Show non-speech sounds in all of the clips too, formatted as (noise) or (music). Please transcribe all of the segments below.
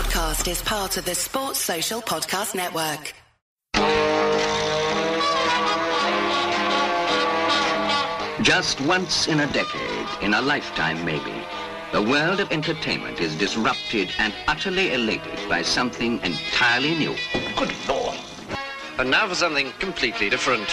podcast is part of the Sports Social Podcast Network. Just once in a decade, in a lifetime maybe, the world of entertainment is disrupted and utterly elated by something entirely new. Good lord. And now for something completely different.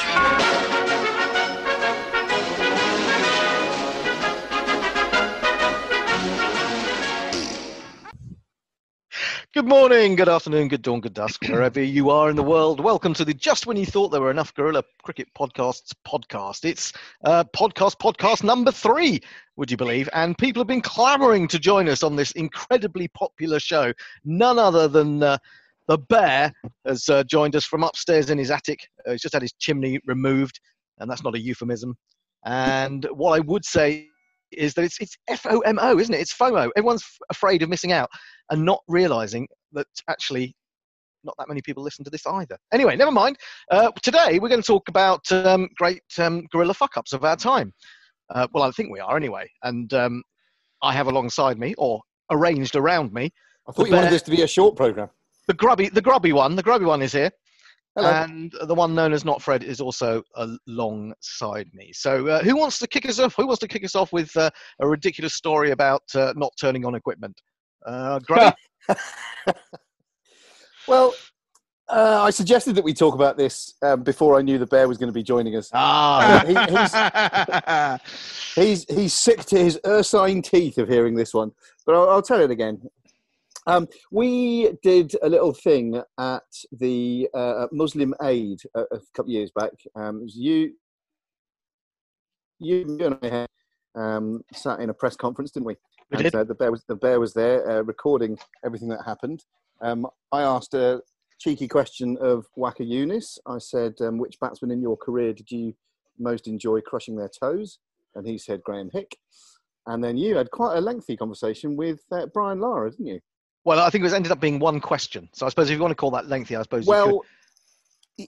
Good morning, good afternoon, good dawn, good dusk, wherever you are in the world. Welcome to the Just When You Thought There Were Enough Guerilla Cricket Podcasts podcast. It's uh, podcast, podcast number three, would you believe? And people have been clamoring to join us on this incredibly popular show. None other than uh, the bear has uh, joined us from upstairs in his attic. Uh, he's just had his chimney removed, and that's not a euphemism. And what I would say is that it's it's FOMO, isn't it? It's FOMO. Everyone's f- afraid of missing out and not realizing that actually not that many people listen to this either. Anyway, never mind. Uh, today we're going to talk about um, great um, guerilla fuck ups of our time. Uh, well, I think we are anyway. And um, I have alongside me, or arranged around me, I thought you wanted this to be a short program. the grubby, the grubby one. The grubby one is here. Hello. And the one known as Not Fred is also alongside me. So, uh, who wants to kick us off? Who wants to kick us off with uh, a ridiculous story about uh, not turning on equipment? Uh? (laughs) Well, uh, I suggested that we talk about this um, before I knew the bear was going to be joining us. ah, He- he's, (laughs) he's he's sick to his ursine teeth of hearing this one, but I'll, I'll tell it again. Um, we did a little thing at the uh, Muslim Aid a, a couple of years back. Um, it was you, you, and I had, um, sat in a press conference, didn't we? We and, did. Uh, the bear was the bear was there uh, recording everything that happened. Um, I asked a cheeky question of Waqar Younis. I said, um, "Which batsman in your career did you most enjoy crushing their toes?" And he said Graeme Hick. And then you had quite a lengthy conversation with uh, Brian Lara, didn't you? Well, I think it was ended up being one question. So, I suppose if you want to call that lengthy, I suppose you Well,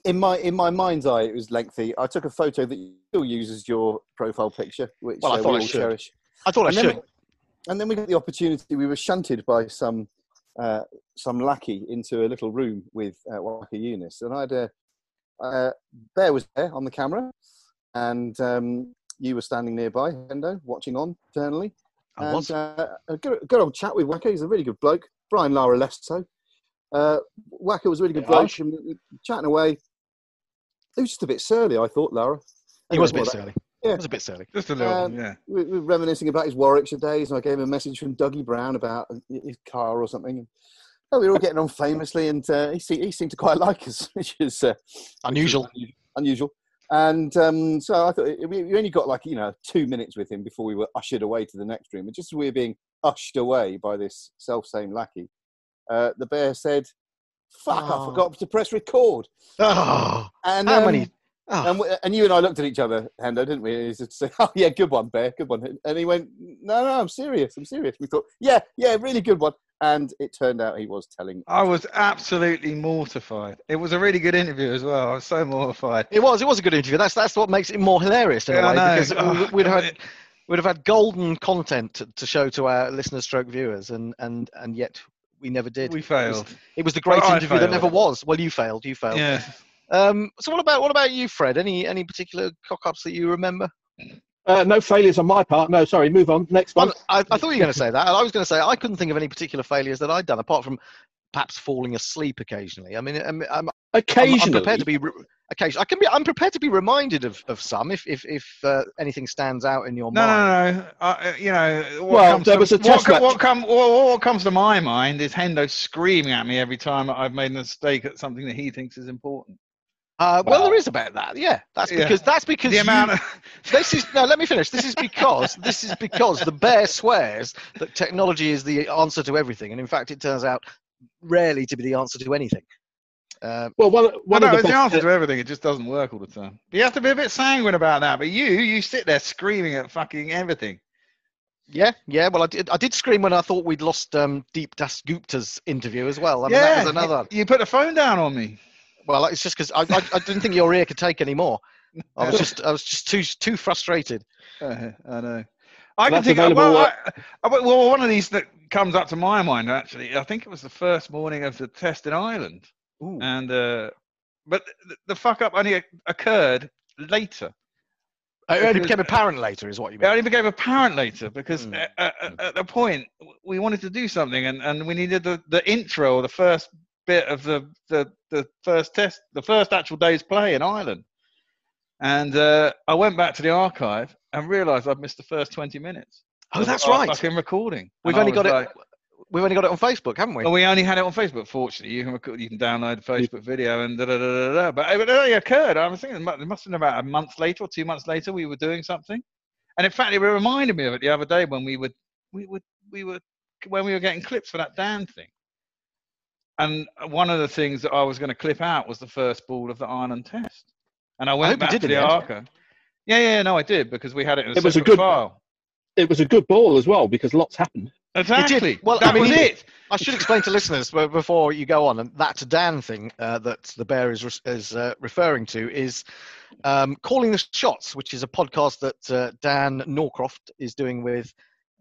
in my in my mind's eye, it was lengthy. I took a photo that you still use as your profile picture, which Well, I uh, thought we I all should. cherish. I thought I and then should. We, and then we got the opportunity. We were shunted by some uh, some lackey into a little room with uh, Waqar Younis, and I had a uh, Bear was there on the camera, and um, you were standing nearby, Hendo, watching on eternally. I and, was. Uh, a good, good old chat with Waqar. He's a really good bloke. Brian Lara less so. Uh, Waqar was a really good Yeah. bloke, and chatting away. He was just a bit surly, I thought, Lara. He was a bit surly. Yeah. It was a bit surly. Just a little, Um, yeah. we we were reminiscing about his Warwickshire days, and I gave him a message from Dougie Brown about his car or something. Oh, we were all getting on famously, and uh, he, se- he seemed to quite (laughs) like us, which is uh, Unusual. unusual. And um, so I thought we, we only got like you know two minutes with him before we were ushered away to the next room. And just as we were being ushered away by this self-same lackey, uh, the bear said, "Fuck! Oh. I forgot to press record." Oh, And how um, many? Oh, and, we- and you and I looked at each other, Hendo, didn't we? And He said, "Oh yeah, good one, Bear, good one." And he went, "No, no, I'm serious. I'm serious." We thought, "Yeah, yeah, really good one." And it turned out he was telling. I was absolutely mortified. It was a really good interview as well. I was so mortified. it was. It was a good interview. That's that's what makes it more hilarious in a Yeah, I way know. because Oh, we- we'd have had we'd have had golden content to, to show to our listeners, stroke viewers, and and and yet we never did. We It was, failed. it was the great Well, interview that never was. Well, you failed. You failed. Yeah. Um, so what about what about you, Fred? Any any particular cock ups that you remember? Uh, no failures on my part. No, sorry. Move on. Next one. Well, I, I thought you were going to say that. and I was going to say I couldn't think of any particular failures that I'd done apart from perhaps falling asleep occasionally. I mean, I'm, I'm, I'm, Occasionally, I'm prepared to be re- occasionally. I can be. I'm prepared to be reminded of, of some if if if uh, anything stands out in your No, mind. no, no. Uh, you know, what Well, comes there to, was a what, test co- match. what, come, what, what comes to my mind is Hendo screaming at me every time I've made a mistake at something that he thinks is important. Uh, well, Well- there is about that. Yeah, that's Yeah. because that's because The you- amount of (laughs) this is no. Let me finish. This is because this is because the bear swears that technology is the answer to everything, and in fact, it turns out rarely to be the answer to anything. Uh, well, one, one no, of the it's the best, answer to everything. It just doesn't work all the time. You have to be a bit sanguine about that. But you, you sit there screaming at fucking everything. yeah, yeah. Well, I did. I did scream when I thought we'd lost um, Deep Dasgupta's interview as well. I mean, that yeah, was another. You put the phone down on me. Well, it's just because I, I, I didn't think your ear could take any more. I was (laughs) just I was just too too frustrated. Uh, I know. I can think. Of, Well, I, I, well, one of these that comes up to my mind actually. I think it was the first morning of the test in Ireland, Ooh. and uh, but the, the fuck up only occurred later. Uh, It only became apparent later, is what you mean. It only became apparent later because Hmm. at, at, at the point we wanted to do something and, and we needed the, the intro or the first bit of the, the, the first test, the first actual day's play in Ireland. And uh, I went back to the archive and realised I'd missed the first 20 minutes. Oh, that's right. Fucking recording. We've And only got was it. We've only got it on Facebook, haven't we? well, we only had it on Facebook. Fortunately, you can record, you can download the Facebook video and da da da da da. But it only occurred. I was thinking it must have been about a month later or two months later. We were doing something, and in fact, it reminded me of it the other day when we would we would we were when we were getting clips for that Dan thing. And one of the things that I was going to clip out was the first ball of the Ireland Test, and I went you back to the the archive. Yeah, yeah, no, I did because we had it in a It was a good- file. It was a good ball as well because lots happened. Exactly. Well, I mean, was it. I should explain to listeners before you go on, and that to Dan thing uh, that the bear is is uh, referring to is um, calling the shots, which is a podcast that uh, Dan Norcross is doing with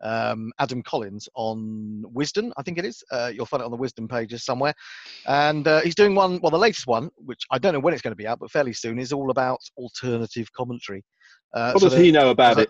um, Adam Collins on Wisden, I think it is. Uh, you'll find it on the Wisden pages somewhere, and uh, he's doing one. Well, the latest one, which I don't know when it's going to be out, but fairly soon, is all about alternative commentary. Uh, What so does the- he know about so- it?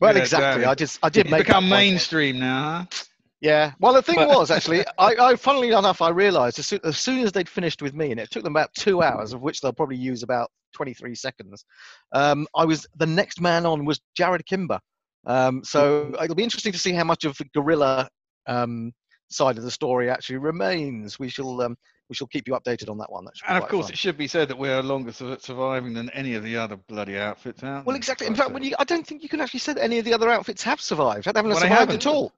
Well, Yeah, exactly. Dan. I just I did It's make become mainstream now, huh? Yeah. Well, the thing But- was actually, I, I funnily enough, I realised as soon, as soon as they'd finished with me, and it took them about two hours, of which they'll probably use about 23 seconds. Um, I was the next man on was Jarrod Kimber. Um, so it'll be interesting to see how much of the guerrilla um, side of the story actually remains. We shall um, we shall keep you updated on that one. That And of course, fun. it should be said that we are longer su- surviving than any of the other bloody outfits out. There. Well, exactly. In fact, when you, I don't think you can actually say that any of the other outfits have survived. They haven't Well, they survived haven't. at all.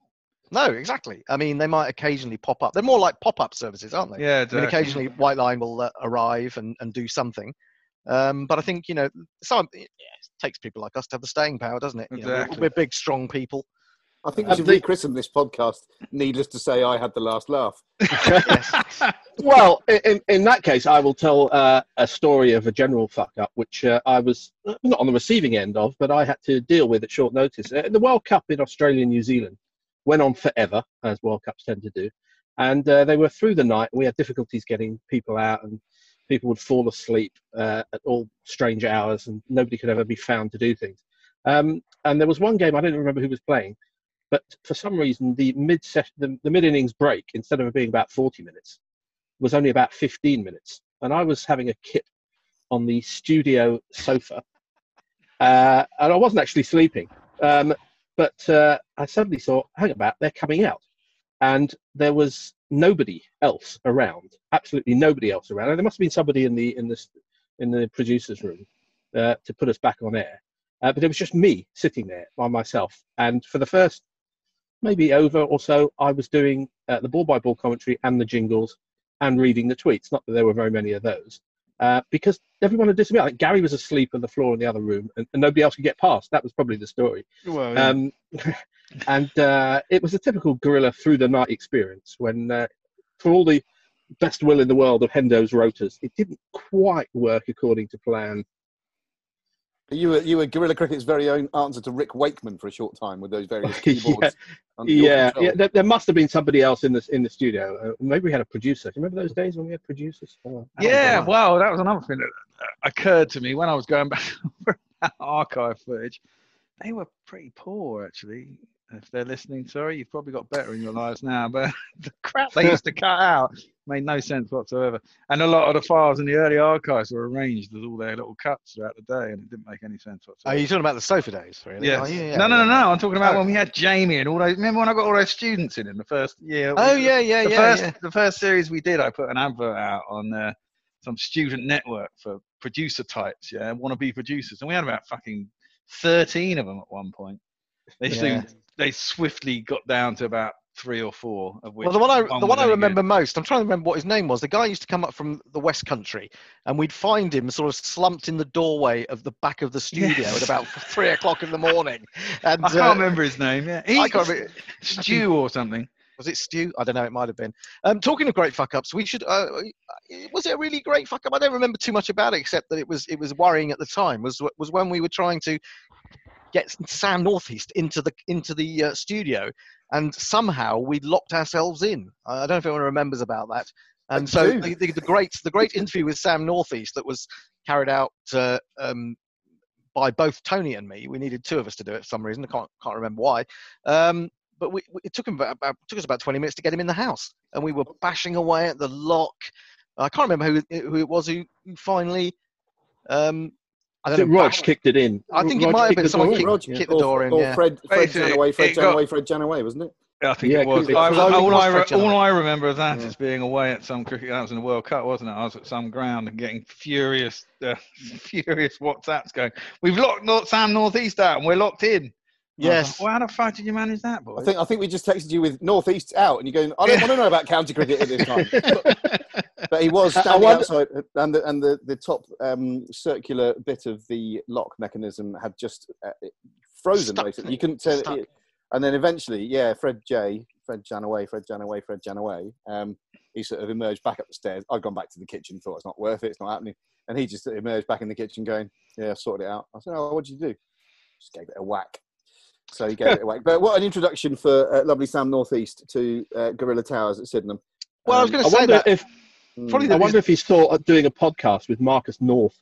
No, exactly. I mean, they might occasionally pop up. They're more like pop-up services, aren't they? yeah, I mean, occasionally White Line will uh, arrive and, and do something. Um, but I think, you know, some, yeah, it takes people like us to have the staying power, doesn't it? You know, we're- we're, big, strong people. I think I we should think- rechristen this podcast. Needless to say, I had the last laugh. (laughs) (laughs) Well, in, in that case, I will tell uh, a story of a general fuck up, which uh, I was uh, not on the receiving end of, but I had to deal with at short notice. Uh, the World Cup in Australia and New Zealand went on forever, as World Cups tend to do. And uh, they were through the night. We had difficulties getting people out, and people would fall asleep uh, at all strange hours, and nobody could ever be found to do things. Um, and there was one game, I don't remember who was playing, but for some reason, the mid the, the mid innings break, instead of being about 40 minutes, was only about 15 minutes. And I was having a kip on the studio sofa. Uh, and I wasn't actually sleeping. Um, but uh, I suddenly saw, hang about, they're coming out. And there was nobody else around, absolutely nobody else around. And there must have been somebody in the in the in the producers' room uh, to put us back on air. Uh, but it was just me sitting there by myself. And for the first maybe over or so, I was doing uh, the ball by ball commentary and the jingles and reading the tweets. Not that there were very many of those, uh, because everyone had disappeared. Like Gary was asleep on the floor in the other room, and, and nobody else could get past. That was probably the story. well, yeah. Um, (laughs) and uh, it was a typical guerrilla through the night experience when, uh, for all the best will in the world of Hendo's rotors, it didn't quite work according to plan. You were you were Guerilla Cricket's very own answer to Rick Wakeman for a short time with those various (laughs) Yeah. keyboards. under your Yeah, yeah. There, there must have been somebody else in the in the studio. Uh, maybe we had a producer. Do you remember those days when we had producers? Oh, yeah, know. well, that was another thing that uh, occurred to me when I was going back (laughs) over archive footage. They were pretty poor, actually. If they're listening, sorry, you've probably got better in your lives now, but (laughs) the crap they (laughs) used to cut out made no sense whatsoever. And a lot of the files in the early archives were arranged as all their little cuts throughout the day, and it didn't make any sense whatsoever. Are whatsoever. you talking about the sofa days, really? Yes. Oh, yeah, yeah, no, no, no, no. I'm talking about Oh. when we had Jamie and all those. Remember when I got all those students in in the first year? Oh, yeah, yeah, the yeah. first yeah. the first series we did, I put an advert out on uh, some student network for producer types, yeah, wannabe producers, and we had about fucking thirteen of them at one point. They Yeah. soon they swiftly got down to about three or four of which. Well, the one I the one I any good. remember most, I'm trying to remember what his name was. The guy used to come up from the West Country, and we'd find him sort of slumped in the doorway of the back of the studio Yes. at about (laughs) three o'clock in the morning. (laughs) And I can't uh, remember his name. Yeah, I can't remember. (laughs) Stew or something. Was it Stu? I don't know. It might have been. Um, talking of great fuck ups, we should. Uh, was it a really great fuck up? I don't remember too much about it, except that it was it was worrying at the time. Was was when we were trying to get Sam Northeast into the into the uh, studio, and somehow we locked ourselves in. I don't know if anyone remembers about that. And so the, the, the great the great interview with Sam Northeast that was carried out uh, um, by both Tony and me. We needed two of us to do it for some reason. I can't can't remember why. Um, but we, we- it took him about, about took us about 20 minutes to get him in the house, and we were bashing away at the lock. I can't remember who who it was who, who finally. Um, I I think know. Rog kicked it in. I think it might have been the someone door kicked- Roger, kicked the or, door in, or yeah. Fred, Fred Basically, Janaway, Fred it got- Janaway, Fred Janaway, wasn't it? I think Yeah, it was. 'cause it- I, I all, was I, re- all I remember of that Yeah. is being away at some cricket. That was in the World Cup, wasn't it? I was at some ground and getting furious, uh, (laughs) furious WhatsApps going. We've locked North, Sam Northeast out, and we're locked in. I was Yes. like, well, how the fuck did you manage that, boy? I think I think we just texted you with North East out, and you're going. I don't want to know about county cricket at this time. (laughs) But he was I- I standing wonder- outside, and the and the, the top um, circular bit of the lock mechanism had just uh, frozen. Stuck, basically, you couldn't tell. Stuck. It, and then eventually, yeah, Fred J, Fred Janaway, Fred Janaway, Fred Janaway. Um, he sort of emerged back up the stairs. I'd gone back to the kitchen, thought it's not worth it, it's not happening. And he just emerged back in the kitchen, going, "Yeah, I've sorted it out." I said, "Oh, what did you do?" Just gave it a whack. So he gave it away. But what an introduction for uh, lovely Sam Northeast to uh, Guerilla Towers at Sydenham. Well, I was Um, going to say wonder that. if Probably I the wonder if he's thought of doing a podcast with Marcus North.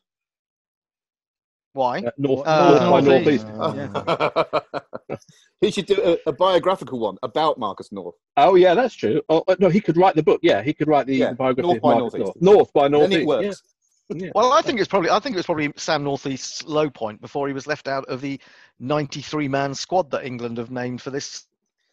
Why? Uh, North, Uh, North by Northeast. Northeast. (laughs) he should do a, a biographical one about Marcus North. Oh yeah, that's true. Oh, uh, no, he could write the book. Yeah, he could write the, Yeah, the biography North of by Marcus Northeast. North. North by Then Northeast. it works. Yeah. Well, I think it's probably I think it was probably Sam Northeast's low point before he was left out of the 93-man squad that England have named for this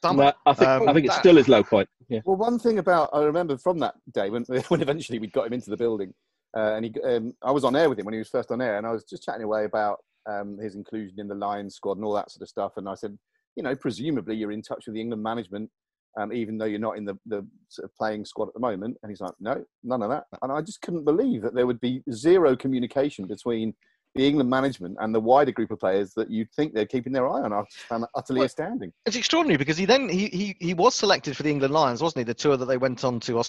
summer. No, I think Um, I think it's that- still his low point. Yeah. Well, one thing about I remember from that day when (laughs) when eventually we got him into the building, uh, and he um, I was on air with him when he was first on air, and I was just chatting away about um, his inclusion in the Lions squad and all that sort of stuff. And I said, you know, presumably you're in touch with the England management, um, even though you're not in the the sort of playing squad at the moment. And he's like, no, none of that. And I just couldn't believe that there would be zero communication between the England management and the wider group of players that you'd think they're keeping their eye on. I just found that utterly Well, astounding. It's extraordinary because he then he, he he was selected for the England Lions, wasn't he? The tour that they went on to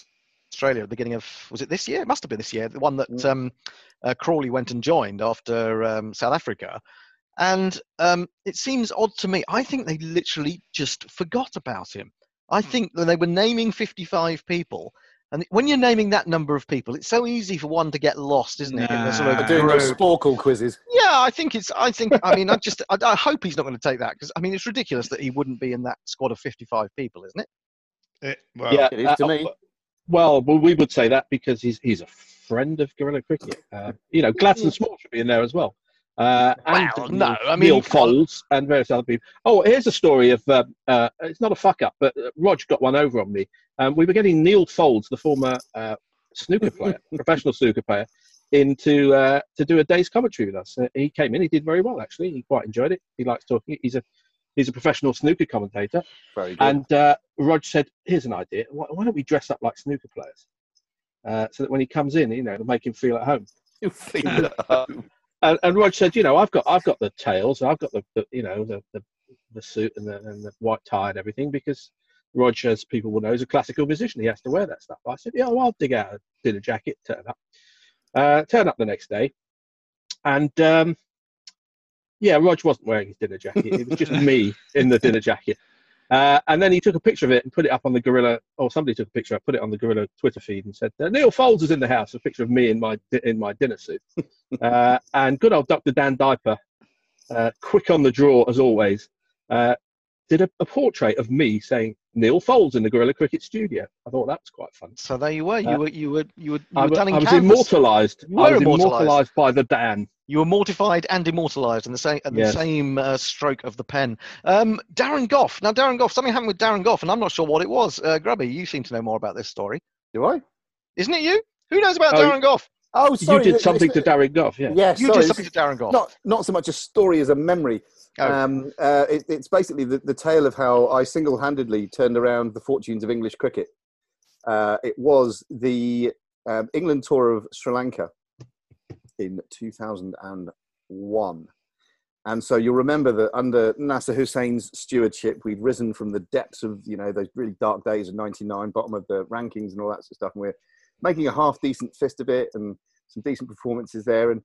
Australia at the beginning of was it this year? It must have been this year. The one that Mm. um, uh, Crawley went and joined after um, South Africa. And um, it seems odd to me. I think they literally just forgot about him. I think that they were naming 55 people. And when you're naming that number of people, it's so easy for one to get lost, isn't it? in the sort of Doing those. Sporcle quizzes. Yeah, I think it's. I think. I mean, I just. I, I hope he's not going to take that because I mean, it's ridiculous that he wouldn't be in that squad of 55 people, isn't it? It- well, yeah, it is to uh, me. Well, well, we would say that because he's he's a friend of Guerilla Cricket. Uh, you know, Gladstone Small should be in there as well. Uh, and Well, Neil- no, I mean, Neil come on. Foulds and various other people. Oh, here's a story of uh, uh, it's not a fuck up, but uh, Rog got one over on me. Um, we were getting Neal Foulds, the former uh, snooker (laughs) player, professional snooker player, in to uh, to do a day's commentary with us. Uh, he came in, he did very well actually. He quite enjoyed it. He likes talking. He's a he's a professional snooker commentator. Very good. And uh, Rog said, "Here's an idea. Why, why don't we dress up like snooker players, uh, so that when he comes in, you know, it'll make him feel at home." You (laughs) feel at home. And, and Rog said, "You know, I've got I've got the tails, I've got the, the you know the, the the suit and the and the white tie and everything because Rog, as people will know, is a classical musician. He has to wear that stuff." I said, "Yeah, well, I'll dig out a dinner jacket, turn up, uh, turn up the next day, and." Um, yeah, Rog wasn't wearing his dinner jacket. It was just me in the dinner jacket. Uh, and then he took a picture of it and put it up on the Guerilla, or somebody took a picture, I put it on the Guerilla Twitter feed and said, Neal Foulds is in the house, a picture of me in my in my dinner suit. (laughs) uh, and good old Dr. Dan Diper, uh, quick on the draw as always, uh, did a, a portrait of me saying, Neal Foulds in the Guerilla Cricket studio. I thought that was quite fun. So there you were. You Uh, were. You were. You were. You I, were done in I was immortalised. You I was immortalised. immortalised by the Dan. You were mortified and immortalised in the same in Yes. the same uh, stroke of the pen. Um, Darren Gough. Now, Darren Gough. Something happened with Darren Gough, and I'm not sure what it was. Uh, Grubby, you seem to know more about this story, Do I? isn't it? You? Who knows about Oh, Darren Gough? Oh, sorry. you did something to Darren Gough, yeah. Yeah, You sorry. did something to Darren Gough. Not, not so much a story as a memory. Oh. Um, uh, it, it's basically the, the tale of how I single-handedly turned around the fortunes of English cricket. Uh, it was the um, England tour of Sri Lanka in 2001. And so you'll remember that under Nasser Hussain's stewardship, we'd risen from the depths of, you know, those really dark days of 99, bottom of the rankings and all that sort of stuff. And we're making a half decent fist of it and some decent performances there. And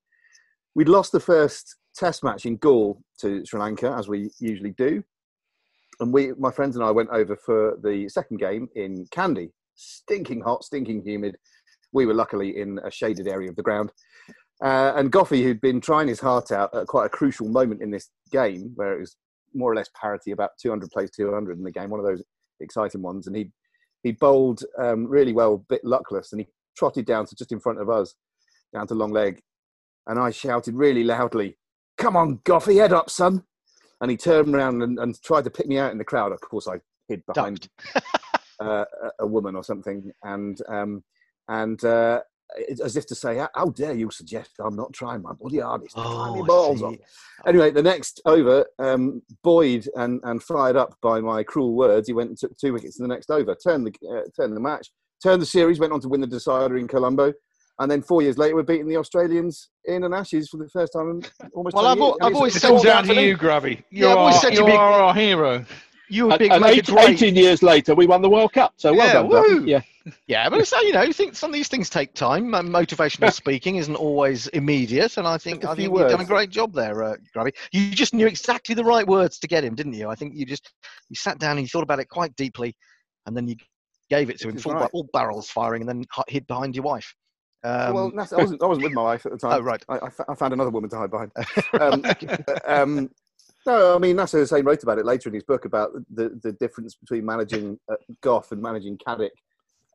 we'd lost the first test match in Galle to Sri Lanka, as we usually do. And we, my friends and I, went over for the second game in Kandy. Stinking hot, stinking humid. We were luckily in a shaded area of the ground. Uh, and Goughie, who'd been trying his heart out at quite a crucial moment in this game, where it was more or less parity, about 200 plays 200 in the game, one of those exciting ones, and he he bowled um, really well, bit luckless, and he trotted down to just in front of us, down to long leg, and I shouted really loudly, "Come on, Goughie, head up, son!" And he turned around and, and tried to pick me out in the crowd. Of course, I hid behind uh, a- a woman or something, and um, and uh, as if to say, "How- "How dare you suggest I'm not trying my bloody hardest to try my Oh, balls off?" Anyway, the next over, um, buoyed and, and fired up by my cruel words, he went and took two wickets in the next over, turned the uh, turned the match, turned the series, went on to win the decider in Colombo, and then four years later, we're beating the Australians in an Ashes for the first time in almost. Well, 20 I've al- years. And I've always It said comes down down to me. you, Grubby. Yeah, You're, I've always our, said you you'd are our (laughs) hero. You would And, and make a 18, great 18 years later, we won the World Cup. So well Yeah, done, Grubby. woo. Yeah. Yeah, but it's, you know, I think some of these things take time. Motivational (laughs) speaking isn't always immediate, and I think a I few think you've done a great job there, uh, Grubby. You just knew exactly the right words to get him, didn't you? I think you just you sat down and you thought about it quite deeply, and then you gave it to him This is full, right. all barrels firing, and then hid behind your wife. Um, well, that's, I wasn't. I wasn't with my wife at the (laughs) time. oh right, I, I, I found another woman to hide behind. (laughs) Um, um, no, I mean Nasser Hussain wrote about it later in his book about the, the difference between managing uh, Gough and managing Caddick.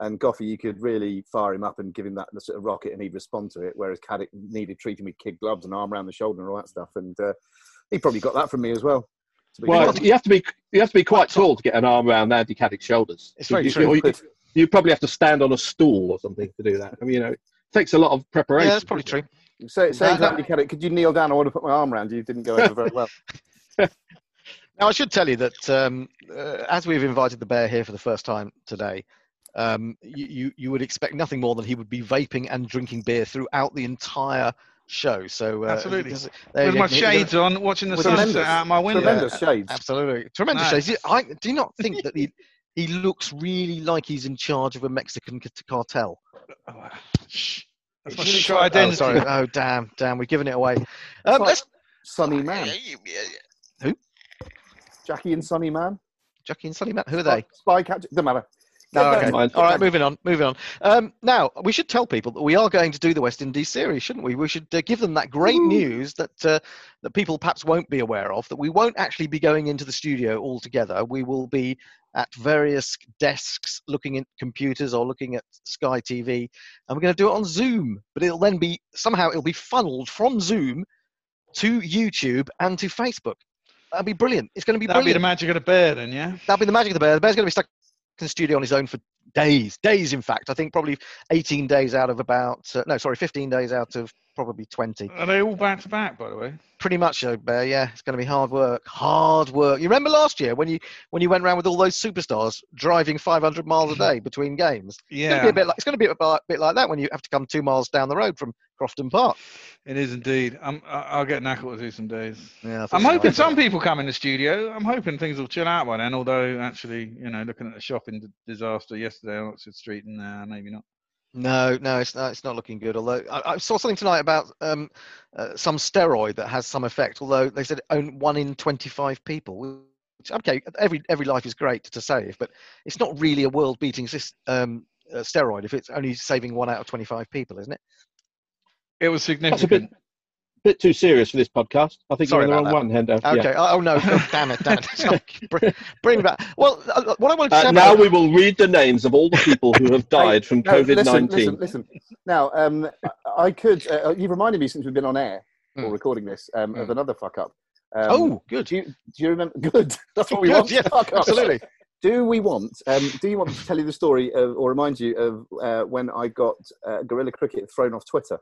And Goughie, you could really fire him up and give him that sort of rocket, and he'd respond to it. Whereas Caddick needed treating with kid gloves and arm around the shoulder and all that stuff. And uh, he probably got that from me as well. Well, you have to be you have to be quite tall to get an arm around Andy Caddick's shoulders. It's very you, true. You, you probably have to stand on a stool or something to do that. I mean, you know, it takes a lot of preparation. yeah, that's probably true. Say, saying to No, no. Could you kneel down? I want to put my arm around you. Didn't go over very well. (laughs) (laughs) Now, I should tell you that um, uh, as we've invited the bear here for the first time today, um, you, you, you would expect nothing more than he would be vaping and drinking beer throughout the entire show. So, uh, Absolutely. With my go. Shades on, watching the With sunset tremendous- out my window. Tremendous shades. Absolutely. Tremendous Nice. shades. I do you not think that he, (laughs) he looks really like he's in charge of a Mexican c- cartel. Oh, shh. That's my really true quite- Oh, sorry. (laughs) Oh, damn, damn. We're giving it away. Um, like Sunny Man. Who? Jackie and Sunny Man. Jackie and Sonny Man. who are they? Spy catch. Doesn't matter. No, okay. Mind. All right, moving on, moving on. Um, now, we should tell people that we are going to do the West Indies series, shouldn't we? We should uh, give them that great news that uh, that people perhaps won't be aware of. That we won't actually be going into the studio all together. We will be at various desks, looking at computers or looking at Sky TV, and we're going to do it on Zoom. But it'll then be somehow it'll be funneled from Zoom to YouTube and to Facebook. That'll be brilliant. It's going to be brilliant. That'd be the magic of the bear, then, yeah. That'll be the magic of the bear. The bear's going to be stuck in the studio on his own for days, days. In fact, I think probably 18 days out of about uh, no, sorry, 15 days out of probably 20. Are they all back to back, by the way? Pretty much so. Yeah, it's going to be hard work. Hard work. You remember last year when you when you went around with all those superstars driving 500 miles a day between games? It's going to be Yeah, a bit like it's going to be a bit, like that when you have to come two miles down the road from Crofton Park. it is indeed. I'm, I'll get knuckle to do some days. Yeah, I'm hoping some people come in the studio. I'm hoping things will chill out by then. Although, actually, you know, looking at the shopping disaster yesterday on Oxford Street, and uh, maybe not. No, no, it's not. It's not looking good. Although I, I saw something tonight about um, uh, some steroid that has some effect. Although they said only one in twenty-five people. Which, okay, every every life is great to save, but it's not really a world-beating um, uh, steroid if it's only saving one out of twenty-five people, isn't it? It was That's a bit, significant. Bit too serious for this podcast. I think Sorry you're on the about wrong one, Hendo. Okay. Yeah. Oh, no! (laughs) Oh, damn it! Damn it! (laughs) Bring, bring back. Well, uh, what I wanted to say Uh, about- now we will read the names of all the people who have (laughs) died from No, COVID nineteen. listen, listen. listen, Now, um, I- I could. Uh, you've reminded me since we've been on air or Mm. recording this um, of Mm. another fuck up. Um, oh, good. do you, do you remember? Good. That's what we Good, want. yeah, fuck ups. absolutely. Do we want? Um, do you want me to tell you the story of, or remind you of uh, when I got uh, Guerilla Cricket thrown off Twitter?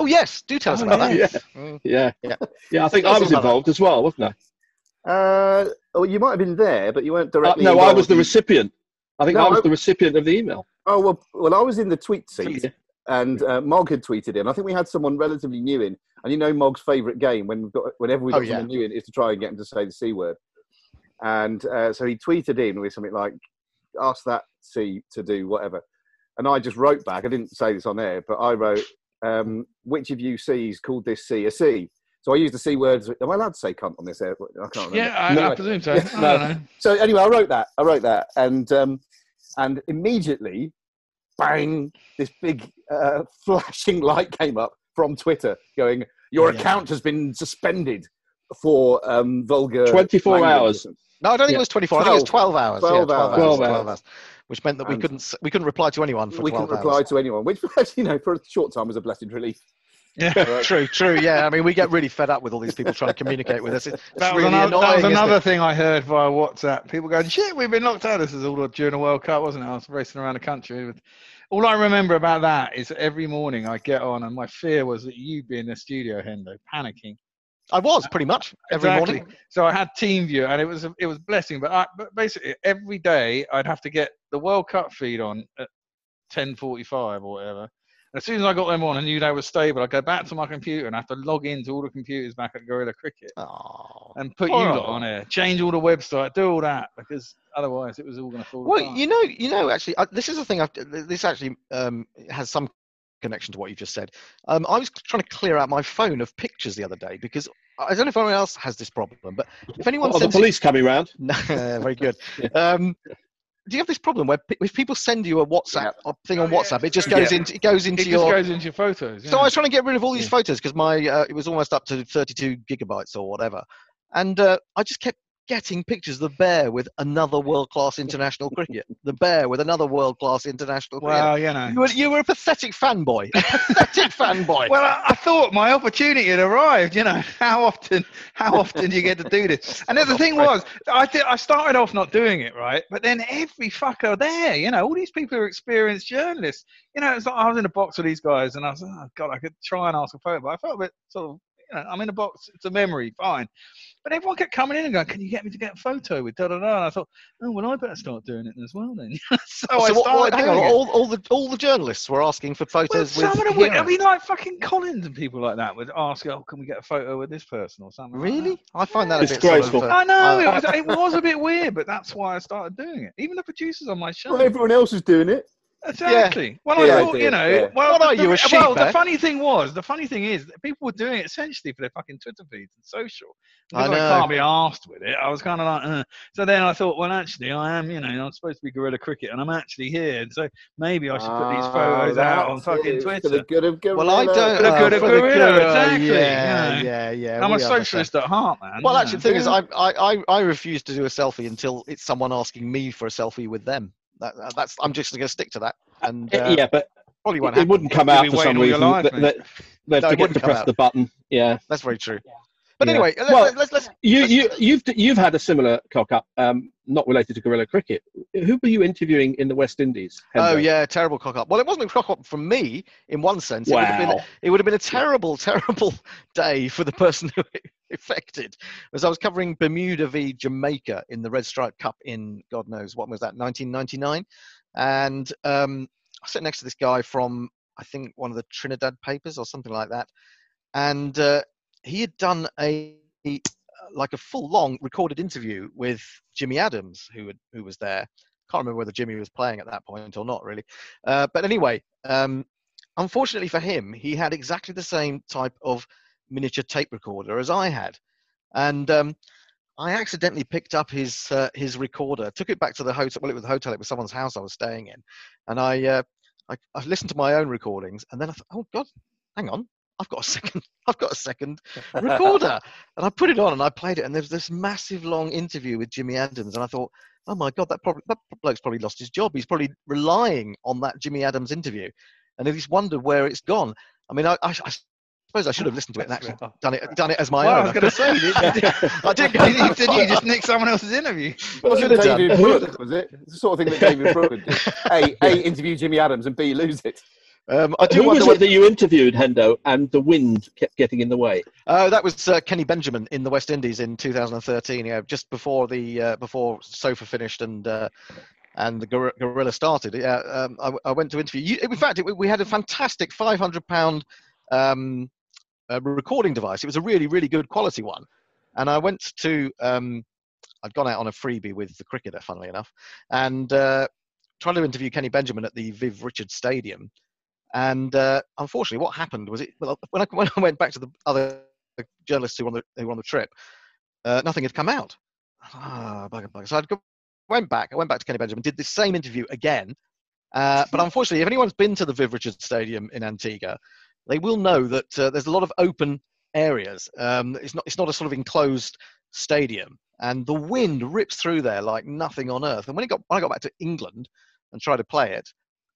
Oh yes, do tell us Oh, about yeah. that. Mm. Yeah. Yeah. yeah, I think I was about that. involved as well, wasn't I? Uh, oh, you might have been there, but you weren't Uh, directly. no, I was the recipient. I think No, I was I- the recipient of the email. Oh well, well, I was in the tweet seat. Yeah. and uh, Mog had tweeted in. I think we had someone relatively new in, and you know Mog's favourite game when we've got whenever we Oh, got yeah. someone new in is to try and get him to say the c word. And uh, so he tweeted in with something like, "Ask that C to do whatever," and I just wrote back. I didn't say this on air, but I wrote, um, "Which of you C's called this C a C?" So I used the c words. Am I allowed to say cunt on this air? I can't remember. Yeah, I, I presume so. I no. don't know. So anyway, I wrote that. I wrote that, and um, and immediately, bang! This big uh, flashing light came up from Twitter, going, "Your Yeah. account has been suspended for um, vulgar." 24 language." hours. No, I don't think Yeah. it was 24. I think it was 12 hours. 12 yeah, 12 hours. hours. 12 12 hours. Hours. Which meant that we couldn't we couldn't reply to anyone for We couldn't hours. reply to anyone, which, (laughs) you know, for a short time was a blessed relief. Yeah. (laughs) True, true. Yeah, I mean, we get really fed up with all these people trying to communicate with us. It's That was another, annoying. that was another it? thing I heard via WhatsApp. People going, "Shit, we've been locked out." This is all during the World Cup, wasn't it? I was racing around the country. With, all I remember about that is every morning I get on, and my fear was that you'd be in the studio, Hendo, panicking. I was pretty much every Exactly. morning. So I had TeamViewer, and it was a, it was a blessing. But, I, but basically, every day I'd have to get the World Cup feed on at 10:45 or whatever. And as soon as I got them on, I knew they were stable. I'd go back to my computer and have to log into all the computers back at Guerilla Cricket Oh. and put you lot on there, change all the website, do all that because otherwise it was all going to fall Well, apart. you know, you know, actually, uh, this is the thing. I've, this actually um, has some connection to what you just said. Um, I was trying to clear out my phone of pictures the other day because I don't know if anyone else has this problem, but if anyone Oh, the sends you- police coming round. (laughs) No, very good. (laughs) Um, do you have this problem where pe- if people send you a WhatsApp a thing on Oh, yeah. WhatsApp, it just Yeah. goes into it goes into it just your. goes into your photos. So I was trying to get rid of all these Yeah. photos because my uh, it was almost up to 32 gigabytes or whatever, and uh, I just kept getting pictures of the bear with another world class international cricket, the bear with another world class international cricket. well, you know. You were, you were a pathetic fanboy, a pathetic fanboy. (laughs) Well, I, I thought my opportunity had arrived. You know, (laughs) how often, how often do you get to do this? And then the thing (laughs) was, I did, I started off not doing it right, but then every fucker there, you know, all these people who are experienced journalists. You know, it's like I was in a box with these guys, and I was, oh god, I could try and ask a photo, but I felt a bit sort of, you know, I'm in a box. It's a memory, fine. But everyone kept coming in and going, "Can you get me to get a photo with da da da?" And I thought, "Oh well, I better start doing it as well then." (laughs) so, I So what- started what- hang on, all, all the all the journalists were asking for Well, photos some with of them would, I mean, like fucking Collins and people like that would ask, "Oh, can we get a photo with this person or something?" like Really? that. I find that a bit sort of, Disgraceful. uh, I know uh, it was. It (laughs) was a bit weird, but that's why I started doing it. Even the producers on my show. Well, everyone else is doing it. Exactly. Well, Yeah, I I thought, did, you know, yeah. well, What the, are you, a sheep, well, eh? the funny thing was, the funny thing is, that people were doing it essentially for their fucking Twitter feeds and social. I Because I, know. can't be asked with it. I was kind of like, uh. so then I thought, well, actually, I am, you know, I'm supposed to be Guerilla Cricket, and I'm actually here, and so maybe I should put these Ah, photos out on fucking it. Twitter. For the good of Well, I don't. For the uh, good of for the Guerilla, uh, exactly, Yeah, yeah. yeah, yeah. I'm we a socialist at heart, man. Well, yeah. actually, the thing is, Yeah. I, I, I, I refuse to do a selfie until it's someone asking me for a selfie with them. That, that- that's. I'm just going to stick to that, and uh, yeah, but probably won't it happen. wouldn't come out be for waiting some all your reason. life, They- mate. they- They'd No, it forget wouldn't to press out. the button. Yeah. That's very true. But Yeah. anyway, let's, Well, let's, let's, let's you you you've you've had a similar cock up, um, not related to guerilla cricket. Who were you interviewing in the West Indies? Oh yeah, terrible cock up. Well, it wasn't a cock up from me in one sense. It would have been it would have been a terrible, (laughs) terrible day for the person who it (laughs) affected. As I was covering Bermuda v Jamaica in the Red Stripe Cup in God knows what was that 1999, and um, I sat next to this guy from I think one of the Trinidad papers or something like that, and uh, he had done a like a full long recorded interview with Jimmy Adams, who had, who was there. Can't remember whether Jimmy was playing at that point or not, really. Uh, but anyway, um, unfortunately for him, he had exactly the same type of miniature tape recorder as I had, and um, I accidentally picked up his uh, his recorder, took it back to the hotel. Well, it was the hotel; it was someone's house I was staying in, and I, uh, I I listened to my own recordings, and then I thought, oh God, hang on. I've got a second. (laughs) I've got a second recorder, and I put it on and I played it. And there's this massive long interview with Jimmy Adams, and I thought, oh my god, that probably that bloke's probably lost his job. He's probably relying on that Jimmy Adams interview, and he's wondered where it's gone. I mean, I, I, I suppose I should have listened to it and actually done it done it as my Well, I was going to say, did, did, (laughs) I did go. did, did you just nick someone else's interview? Was it. David Brooke, was it? It's the sort of thing that David Brooke would do. A, A, (laughs) interview Jimmy Adams, and B, lose it. Um, I do Who was it that you interviewed, Hendo, and the wind kept getting in the way? oh, that was uh, Kenny Benjamin in the West Indies in 2013. Yeah, just before the uh, before Sofa finished and. Uh, and the gor- guerilla started. Yeah, um, I, I went to interview. You, in fact, it, we had a fantastic 500 pound um, uh, recording device. It was a really, really good quality one. And I went to. Um, I'd gone out on a freebie with the cricketer, funnily enough, and uh, tried to interview Kenny Benjamin at the Viv Richards Stadium. And uh, unfortunately, what happened was it. Well, when I (laughs) when I went back to the other journalists who were on the, who were on the trip, uh, nothing had come out. Ah, bugger, bugger. So I went back. I went back to Kenny Benjamin, did the same interview again. Uh, but unfortunately, if anyone's been to the Viv Richards Stadium in Antigua, they will know that uh, there's a lot of open areas. Um, it's not it's not a sort of enclosed stadium, and the wind rips through there like nothing on earth. And when, it got, when I got back to England and tried to play it,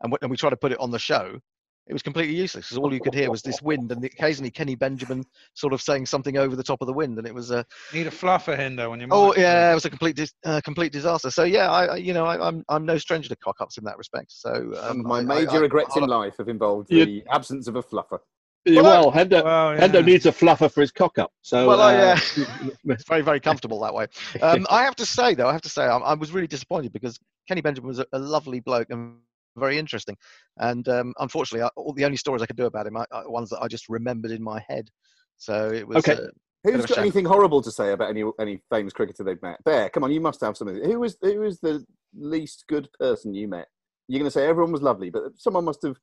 and, w- and we tried to put it on the show, it was completely useless because all you could hear was this wind and occasionally Kenny Benjamin sort of saying something over the top of the wind, and it was a Need a fluffer, Hendo, when you're. oh yeah, it was a complete dis- uh, complete disaster. So yeah, I I- you know I, I'm I'm no stranger to cock ups in that respect. So um, my I- I- major I- regrets in I'll- life have involved You- the absence of a fluffer. Yeah, Well, well, Hendo, Well, yeah. Hendo needs a fluffer for his cock up. So Well, I, uh, (laughs) It's very very comfortable that way. (laughs) Um, I have to say though, I have to say I, I was really disappointed because Kenny Benjamin was a, a lovely bloke and very interesting. And um, unfortunately, I, all the only stories I could do about him are are ones that I just remembered in my head. So it was. Okay. Uh, Bit Who's of a got anything horrible to say about any any famous cricketer they've met? Bear, come on, you must have something. Who was who was the least good person you met? You're going to say everyone was lovely, but someone must have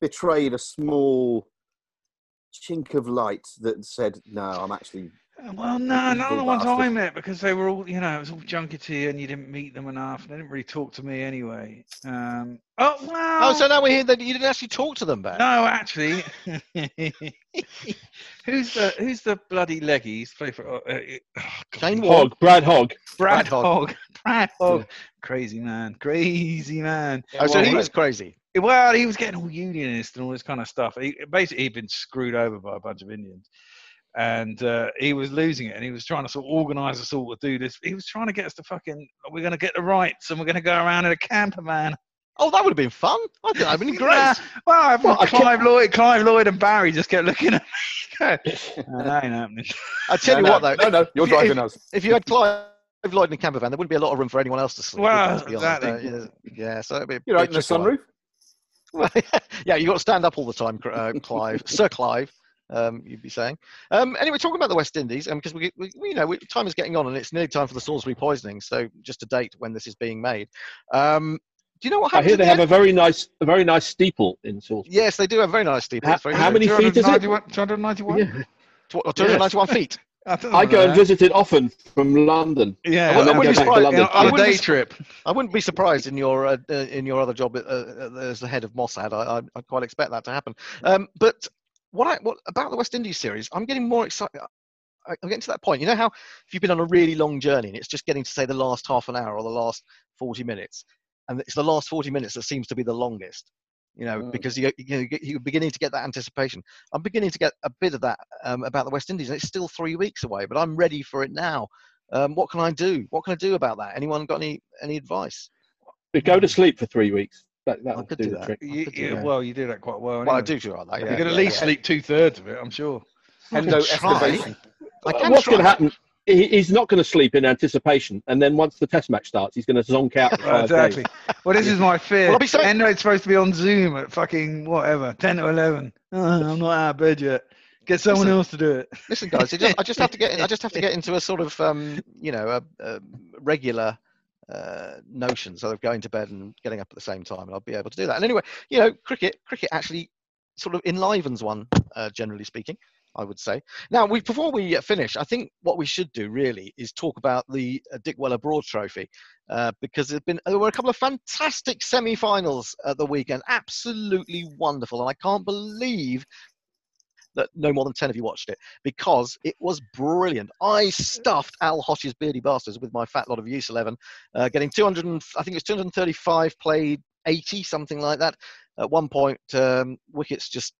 betrayed a small chink of light that said, "No, I'm actually." Well, no, none of the Evil ones I met because they were all, you know, it was all junkety and you didn't meet them enough. And They didn't really talk to me anyway. Um, oh, well. oh, so now we hear that you didn't actually talk to them back. No, actually, (laughs) who's the who's the bloody leggies? Play for uh, uh, oh, Shane Hogg, Brad Hogg. Brad Brad Hogg. Hogg. Brad Hogg. Crazy man. Crazy man. Oh, so he was crazy. Well, he was getting all unionist and all this kind of stuff. He, basically, he'd been screwed over by a bunch of Indians. And uh, he was losing it, and he was trying to sort of organise us all to do this. He was trying to get us to fucking. We're going to get the rights, and we're going to go around in a camper van. Oh, that would have been fun. I think that'd been (laughs) great. Nah, well, I've Well, got I kept- Clive Lloyd, Clive Lloyd, and Barry just kept looking at me. (laughs) "No, that ain't happening. I tell no, you no, what, though, no, no, you're if you- driving us. if you had Clive Lloyd in a camper van, there wouldn't be a lot of room for anyone else to sleep. would Well, to exactly. Uh, yeah, yeah, so it'd be You're bit right in the sunroof. (laughs) Well, yeah, you got to stand up all the time, uh, Clive, Sir Clive. Um, you'd be saying. Um, anyway, talking about the West Indies, because we, we, we, you know, we, time is getting on, and it's nearly time for the Salisbury poisoning. So, just to date when this is being made. Um, do you know what I happens? hear they the have a very nice, a very nice steeple in Salisbury. Yes, they do have very nice steeple. How- how many feet is it? 291? Yeah. Tw- 291 feet. (laughs) I, I go and visit it often from London. Yeah, I wouldn't- I wouldn't be surprised- London. on a wouldn't be day sur- trip. I wouldn't be surprised in your uh, uh, in your other job uh, uh, as the head of Mossad. I, I, I quite expect that to happen. Um, but what I what about the West Indies series? I'm getting more excited. I- I'm getting to that point. You know how if you've been on a really long journey and it's just getting to say the last half an hour or the last 40 minutes, and it's the last 40 minutes that seems to be the longest. You know, Mm. because you, you know, you get- you're beginning to get that anticipation. I'm beginning to get a bit of that um, about the West Indies, and it's still three weeks away. But I'm ready for it now. Um, what can I do? What can I do about that? Anyone got any any advice? Go to sleep for three weeks. That, that I could do, do that. trick. You, could do you- that. well, you do that quite well. Well, I anyway. do do like that. You Yeah, can at least yeah. sleep two thirds of it, I'm sure. (laughs) Endo excavation. I can What's going to happen? He's not going to sleep in anticipation, and then once the test match starts, he's going to zonk out. For five exactly. days. Well, this is my fear. Well, I'll be so- Endo is supposed to be on Zoom at fucking whatever, 10 to 11. Oh, I'm not out of bed yet. Get someone Listen. else to do it. Listen, guys, just, I just have to get. I just have to get (laughs) into a sort of, um, you know, a, a regular uh, notion, so of going to bed and getting up at the same time, and I'll be able to do that. And anyway, you know, cricket, cricket actually sort of enlivens one, uh, generally speaking. I would say. Now, we before we uh, finish, I think what we should do really is talk about the uh, Dick Weller Broad Trophy uh, because been there were a couple of fantastic semi-finals at the weekend, absolutely wonderful, and I can't believe that no more than 10 of you watched it because it was brilliant. I stuffed Al Hosh's Beardy Bastards with my fat lot of Use 11, uh, getting 200, I think it was 235 played 80, something like that. At one point, um, wickets just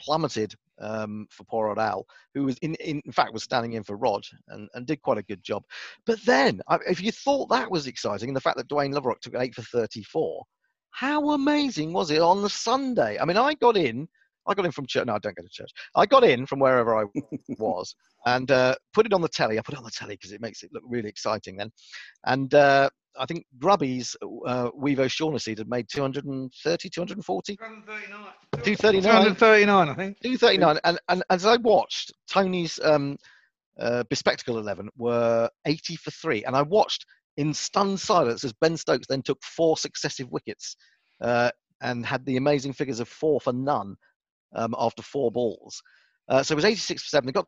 plummeted um, for poor old Al, who was in, in, fact was standing in for Rod and, and did quite a good job. But then, if you thought that was exciting, and the fact that Dwayne Loverock took an 8 for 34, how amazing was it on the Sunday? I mean, I got in I got in from church. No, I don't go to church. I got in from wherever I (laughs) was and uh, put it on the telly. I put it on the telly because it makes it look really exciting then. And uh, I think Grubby's uh, Wevo Shaughnessy had made 230, 240, 239, 239, 239, I think. 239. And, and as I watched, Tony's um, uh, bespectacle 11 were 80 for three. And I watched in stunned silence as Ben Stokes then took four successive wickets uh, and had the amazing figures of four for none um, after four balls. Uh, so it was 86 for seven. They got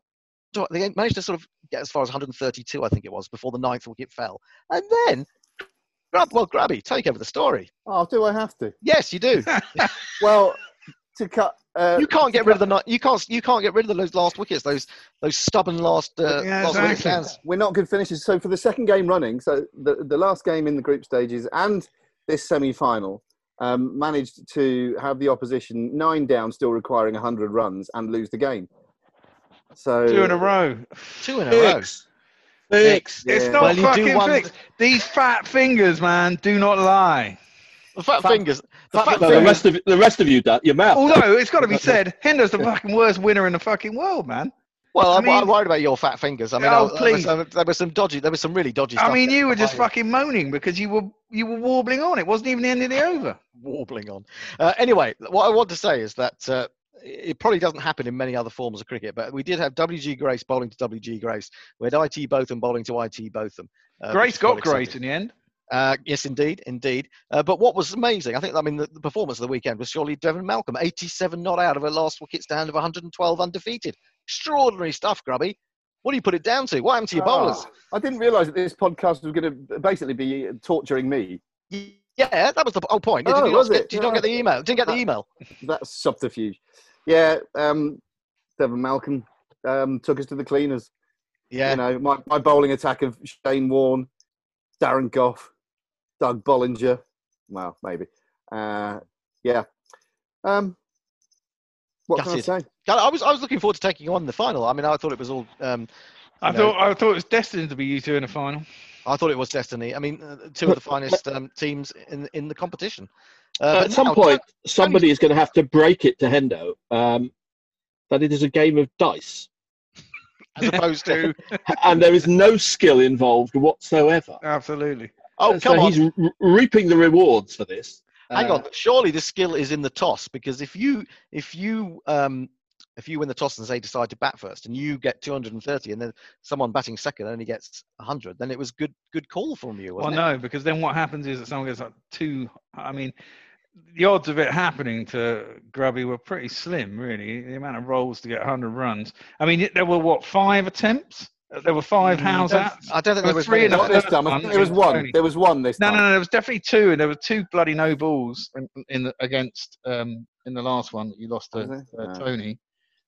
to- they managed to sort of get as far as 132, I think it was, before the ninth wicket fell. And then, grab, well, Grabby, take over the story. Oh, do I have to? Yes, you do. (laughs) Well, to cut. Uh, you can't get rid of the ni- you can't you can't get rid of those last wickets. Those those stubborn last uh, Yeah, last wicket exactly. stands. We're not good finishes. So for the second game running, so the the last game in the group stages and this semi-final, um, managed to have the opposition nine down, still requiring 100 runs, and lose the game. So Two in a row. Two in a row. Fix. Fix. It's Yeah. not Well, fucking wonder- fixed. These fat fingers, man, do not lie. The fat, Fat- fingers. The fat fat No, the fingers. rest of the rest of you, da- your mouth. Although it's got to be (laughs) said, Hender's the fucking worst winner in the fucking world, man. Well, I I'm, mean- I'm worried about your fat fingers. I mean, Oh, I- there, was please. some, there was some dodgy. There was some really dodgy stuff. I mean, you were just fucking moaning because you were you were warbling on. It wasn't even the end of the over. (laughs) warbling on. Uh, anyway, what I want to say is that uh, it probably doesn't happen in many other forms of cricket, but we did have WG Grace bowling to WG Grace. We had IT Botham bowling to IT Botham. uh, Grace got Grace in the end. Uh, yes, indeed, indeed. Uh, but what was amazing, I think, I mean, the, the performance of the weekend was surely Devon Malcolm, 87 not out of a last wicket stand of 112 undefeated. Extraordinary stuff, Grubby. What do you put it down to? What happened to your bowlers? Ah, I didn't realise that this podcast was going to basically be torturing me. Yeah, that was the whole point. Did, Oh, you, not was get, it? did you not get the email? Didn't get the Uh, email. That's subterfuge. Yeah, um, Devon Malcolm um, took us to the cleaners. Yeah. You know, my, my bowling attack of Shane Warne, Darren Gough, Doug Bollinger. Well, maybe. Uh, yeah. Um, what Gutted. can I say? I was I was looking forward to taking you on in the final. I mean, I thought it was all. Um, I know, thought I thought it was destined to be you two in the final. I thought it was destiny. I mean, uh, two of the finest um, teams in in the competition. Uh, At some now, point, somebody is going to have to break it to Hendo um, that it is a game of dice, as opposed to (laughs) and there is no skill involved whatsoever. Absolutely. oh so come on, he's re- reaping the rewards for this. Hang on. Surely the skill is in the toss because if you if you um if you win the toss and say decide to bat first and you get 230 and then someone batting second only gets 100, then it was good good call from you. Well, Wasn't it? no, because then what happens is that someone gets like two. I mean, the odds of it happening to Grubby were pretty slim, really. The amount of rolls to get 100 runs. I mean, there were what five attempts? There were five Mm, house don't- I don't think There there was three many in the Not this time. I one think there was one. There was one this No, time. no, no. There was definitely two, and there were two bloody no balls in, in the, against um, in the last one that you lost to uh, No. Tony.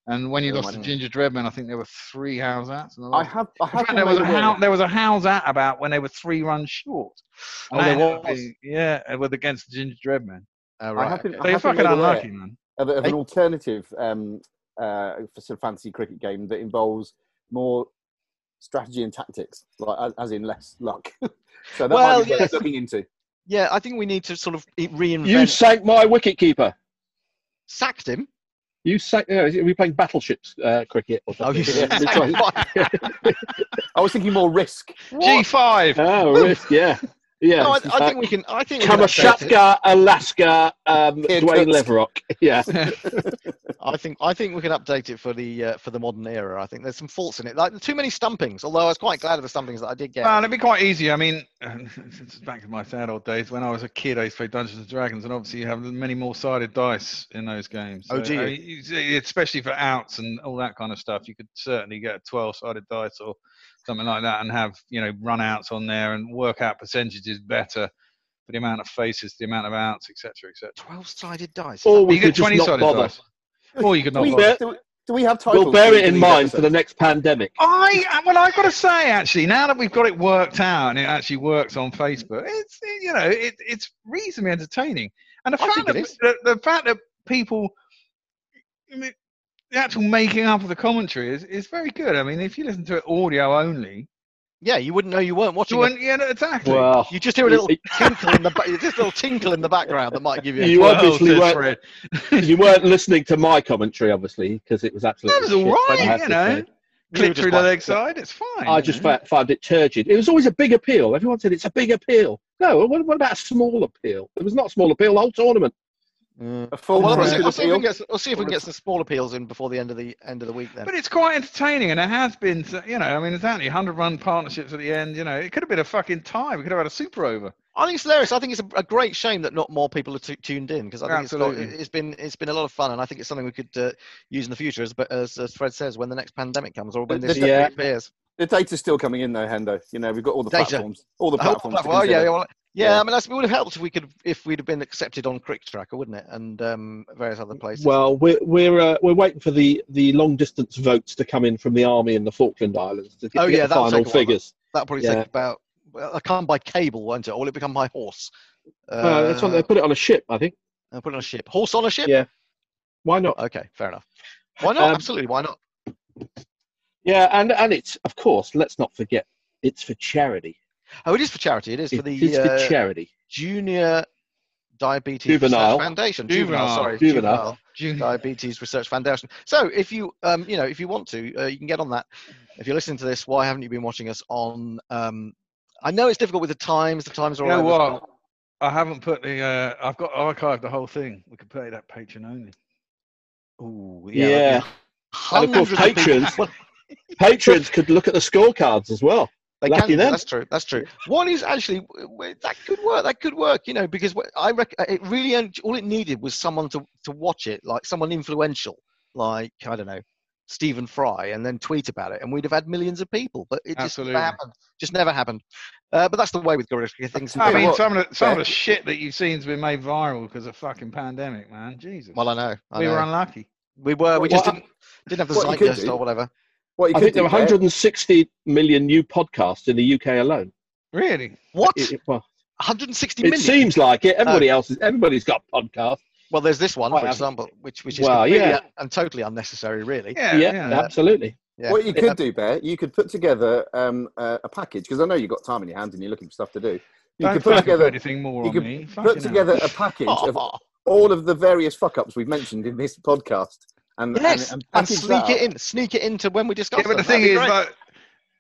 And when you lost to. Ginger Dreadman, I think there were three house outs. In the I have. I In have fact, there was a made aware- how, there was a how's at about when they were three runs short. And Oh, there that was? be- yeah, it was against Ginger Dreadman. Oh, I have been- okay. So I you're fucking unlucky, man. of, of an alternative um, uh, for sort of fantasy cricket game that involves more strategy and tactics, like as- as in less luck. (laughs) so that Well, might be worth yes. looking into. Yeah, I think we need to sort of reinvent. you sank my wicketkeeper. sacked him. You sank. Uh, are we playing battleships uh, cricket or Oh, you sacked sorry. I was thinking more risk. G5. oh, risk, yeah, yeah. No, I, Uh, I think we can. I think we can update it. Kamchatka, Alaska, um, Here Dwayne Leverock. Yeah. (laughs) (laughs) I think I think we can update it for the uh, for the modern era. I think there's some faults in it, like too many stumpings. Although I was quite glad of the stumpings that I did get. Well, it'd be quite easy. I mean, (laughs) it's back in my sad old days when I was a kid, I used to play Dungeons and Dragons, and obviously you have many more sided dice in those games. Oh, do I you? mean, especially for outs and all that kind of stuff, you could certainly get a 12 sided dice or something like that and have, you know, run outs on there and work out percentages better for the amount of faces, the amount of outs, etc., etc. Twelve-sided dice. Or we You get could just 20 not sided bother. dice. Or you could not we, bother. do, we- do we have titles? We'll bear it in these mind for the next pandemic. I well, I've got to say, actually, now that we've got it worked out and it actually works on Facebook, it's you know, it, it's reasonably entertaining. And the I fact that the, the fact that people, I mean, the actual making up of the commentary is, is very good. I mean, if you listen to it audio only, Yeah, you wouldn't know you weren't watching. you it. wouldn't, yeah, no, exactly. Well, You just hear a little tinkle in the ba- just a little tinkle in the background that might give you. a You obviously weren't- Fred. you weren't listening to my commentary, obviously, because it was absolutely. That was all shit, right, you know. say. You were Click through the like- leg side, it's fine. I just know. found it turgid. It was always a big appeal. Everyone said it's a big appeal. No, what, what about a small appeal? It was not a small appeal. The whole tournament. Mm. A full Well, we'll, round see, we'll, see if we appeal. can get, we'll see if we can get some small appeals in before the end of the end of the week. Then. But it's quite entertaining, and it has been. You know, I mean, it's exactly 100 run partnerships at the end. You know, it could have been a fucking tie. We could have had a super over. I think it's hilarious. I think it's a, a great shame that not more people are t- tuned in because I think it's, got, it's been it's been a lot of fun, and I think it's something we could uh, use in the future, as, as as Fred says, when the next pandemic comes or when The- this the- Yeah. appears. The data's still coming in though, Hendo. You know, we've got all the Data. platforms. All the The platforms. platform- oh, yeah, yeah, well, yeah, Yeah. I mean, that's, it would have helped if we could if we'd have been accepted on CricTracker, wouldn't it? And um, various other places. Well, we're we're uh, we're waiting for the the long distance votes to come in from the army in the Falkland Islands to get, Oh, get yeah, the final take a while, figures. that'll probably yeah. take about. Well, I come by cable, won't it? Or will it become by horse? Uh, that's what they put it on a ship, I think. uh, put it on a ship. Horse on a ship. Yeah. Why not? Okay, fair enough. Why not? Um, Absolutely, why not? Yeah, and and it's of course. Let's not forget, it's for charity. Oh, it is for charity. It is for the is uh, for charity. Junior Diabetes Juvenile. Research Foundation. Juvenile, Juvenile. sorry, Juvenile. June. Diabetes Research Foundation. So, if you, um, you know, if you want to, uh, you can get on that. If you're listening to this, why haven't you been watching us on? Um, I know it's difficult with the times. The times are You know over. what? I haven't put the. Uh, I've got archived the whole thing. We could play that patron only. Oh Yeah. yeah. And of course, Hundreds of patrons- (laughs) Patrons could look at the scorecards as well. They Lucky can. them. That's true. That's true. One is actually that could work. That could work. You know, because I reckon it really only, all it needed was someone to to watch it, like someone influential, like I don't know, Stephen Fry, and then tweet about it, and we'd have had millions of people. But it just never happened. Just never happened. Uh, but that's the way with Guerilla things. I mean, some of the some of the shit that you've seen's been made viral because of fucking pandemic, man. Jesus. well, I know. I we know. were unlucky. we were. We Well, just I- didn't didn't have the What you zeitgeist or whatever. What you I could think there do were there- 160 million new podcasts in the UK alone. Really? What? It, it- well, 160 it seems like it. Everybody else is. Everybody's got podcasts. well, there's this one, Quite for a- example, which which is Well, yeah. and totally unnecessary, really. Yeah. Yeah, Yeah. absolutely. Yeah. What you Yeah. could do, Bear, you could put together um, a, a package because I know you've got time in your hands and you're looking for stuff to do. You Don't could put together, anything more you on could me. put Fucking hell. together a package of (laughs) all of the various fuck ups we've mentioned in this podcast, and Yes, and, and, and sneak it in, sneak it into when we discuss. Yeah, but the them. thing is, great. like,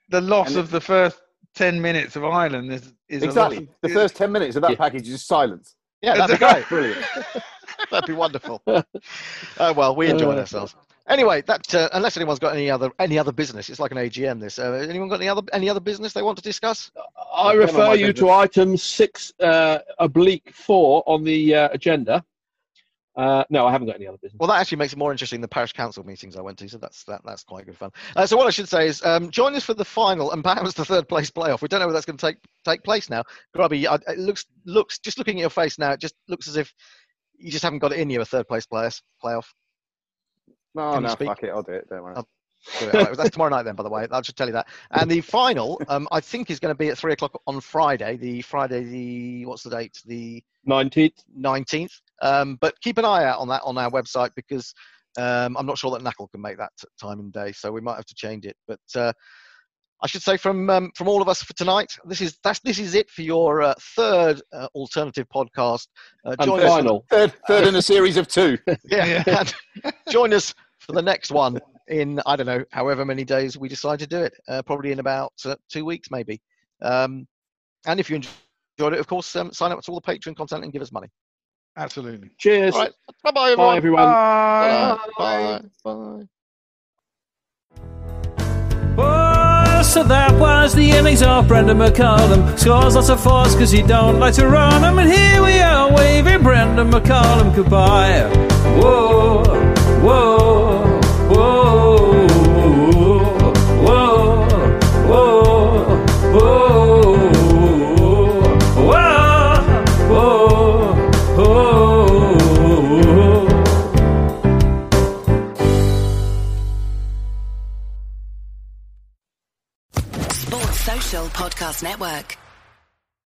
the loss And of the first ten minutes of Ireland is, is a Exactly. loss The first ten minutes of that Yeah. package is silence. yeah, that'd be (laughs) great. Brilliant. (laughs) That'd be wonderful. (laughs) Oh well, we enjoyed Uh, ourselves. Anyway, that uh, unless anyone's got any other any other business, it's like an AGM. This. Uh, anyone got any other any other business they want to discuss? I refer you to item six uh, oblique four on the uh, agenda. Uh, no, I haven't got any other business. Well, that actually makes it more interesting than the parish council meetings I went to, so that's that, that's quite good fun. Uh, so what I should say is, um, join us for the final and perhaps the third place playoff. We don't know whether that's going to take take place now. Grubby, I, it looks looks just looking at your face now, it just looks as if you just haven't got it in you a third place players playoff. No, Can no, speak? fuck it. I'll do it. Don't worry. Oh. Do it. All right, that's tomorrow night then, by the way. I'll just tell you that. And the final, um, I think, is going to be at three o'clock on Friday. The Friday, the what's the date? The 19th. 19th. Um, but keep an eye out on that on our website because um, I'm not sure that Knuckle can make that t- time and day, so we might have to change it. But uh, I should say from um, from all of us for tonight, this is that's this is it for your uh, third uh, alternative podcast. Uh, And join us. final. Third, third in a series of two. (laughs) Yeah, and (laughs) join us for the next one in I don't know however many days we decide to do it. Uh, probably in about uh, two weeks, maybe. Um, and if you enjoyed it, of course, um, sign up to all the Patreon content and give us money. Absolutely. Cheers. All right, bye bye Bye, everyone. everyone. Bye. Bye. Bye. Oh, so that was the innings of Brendon McCullum. Scores lots of fours because he don't like to run 'em. And here we are waving Brendon McCullum goodbye. Whoa, whoa, whoa, Podcast Network.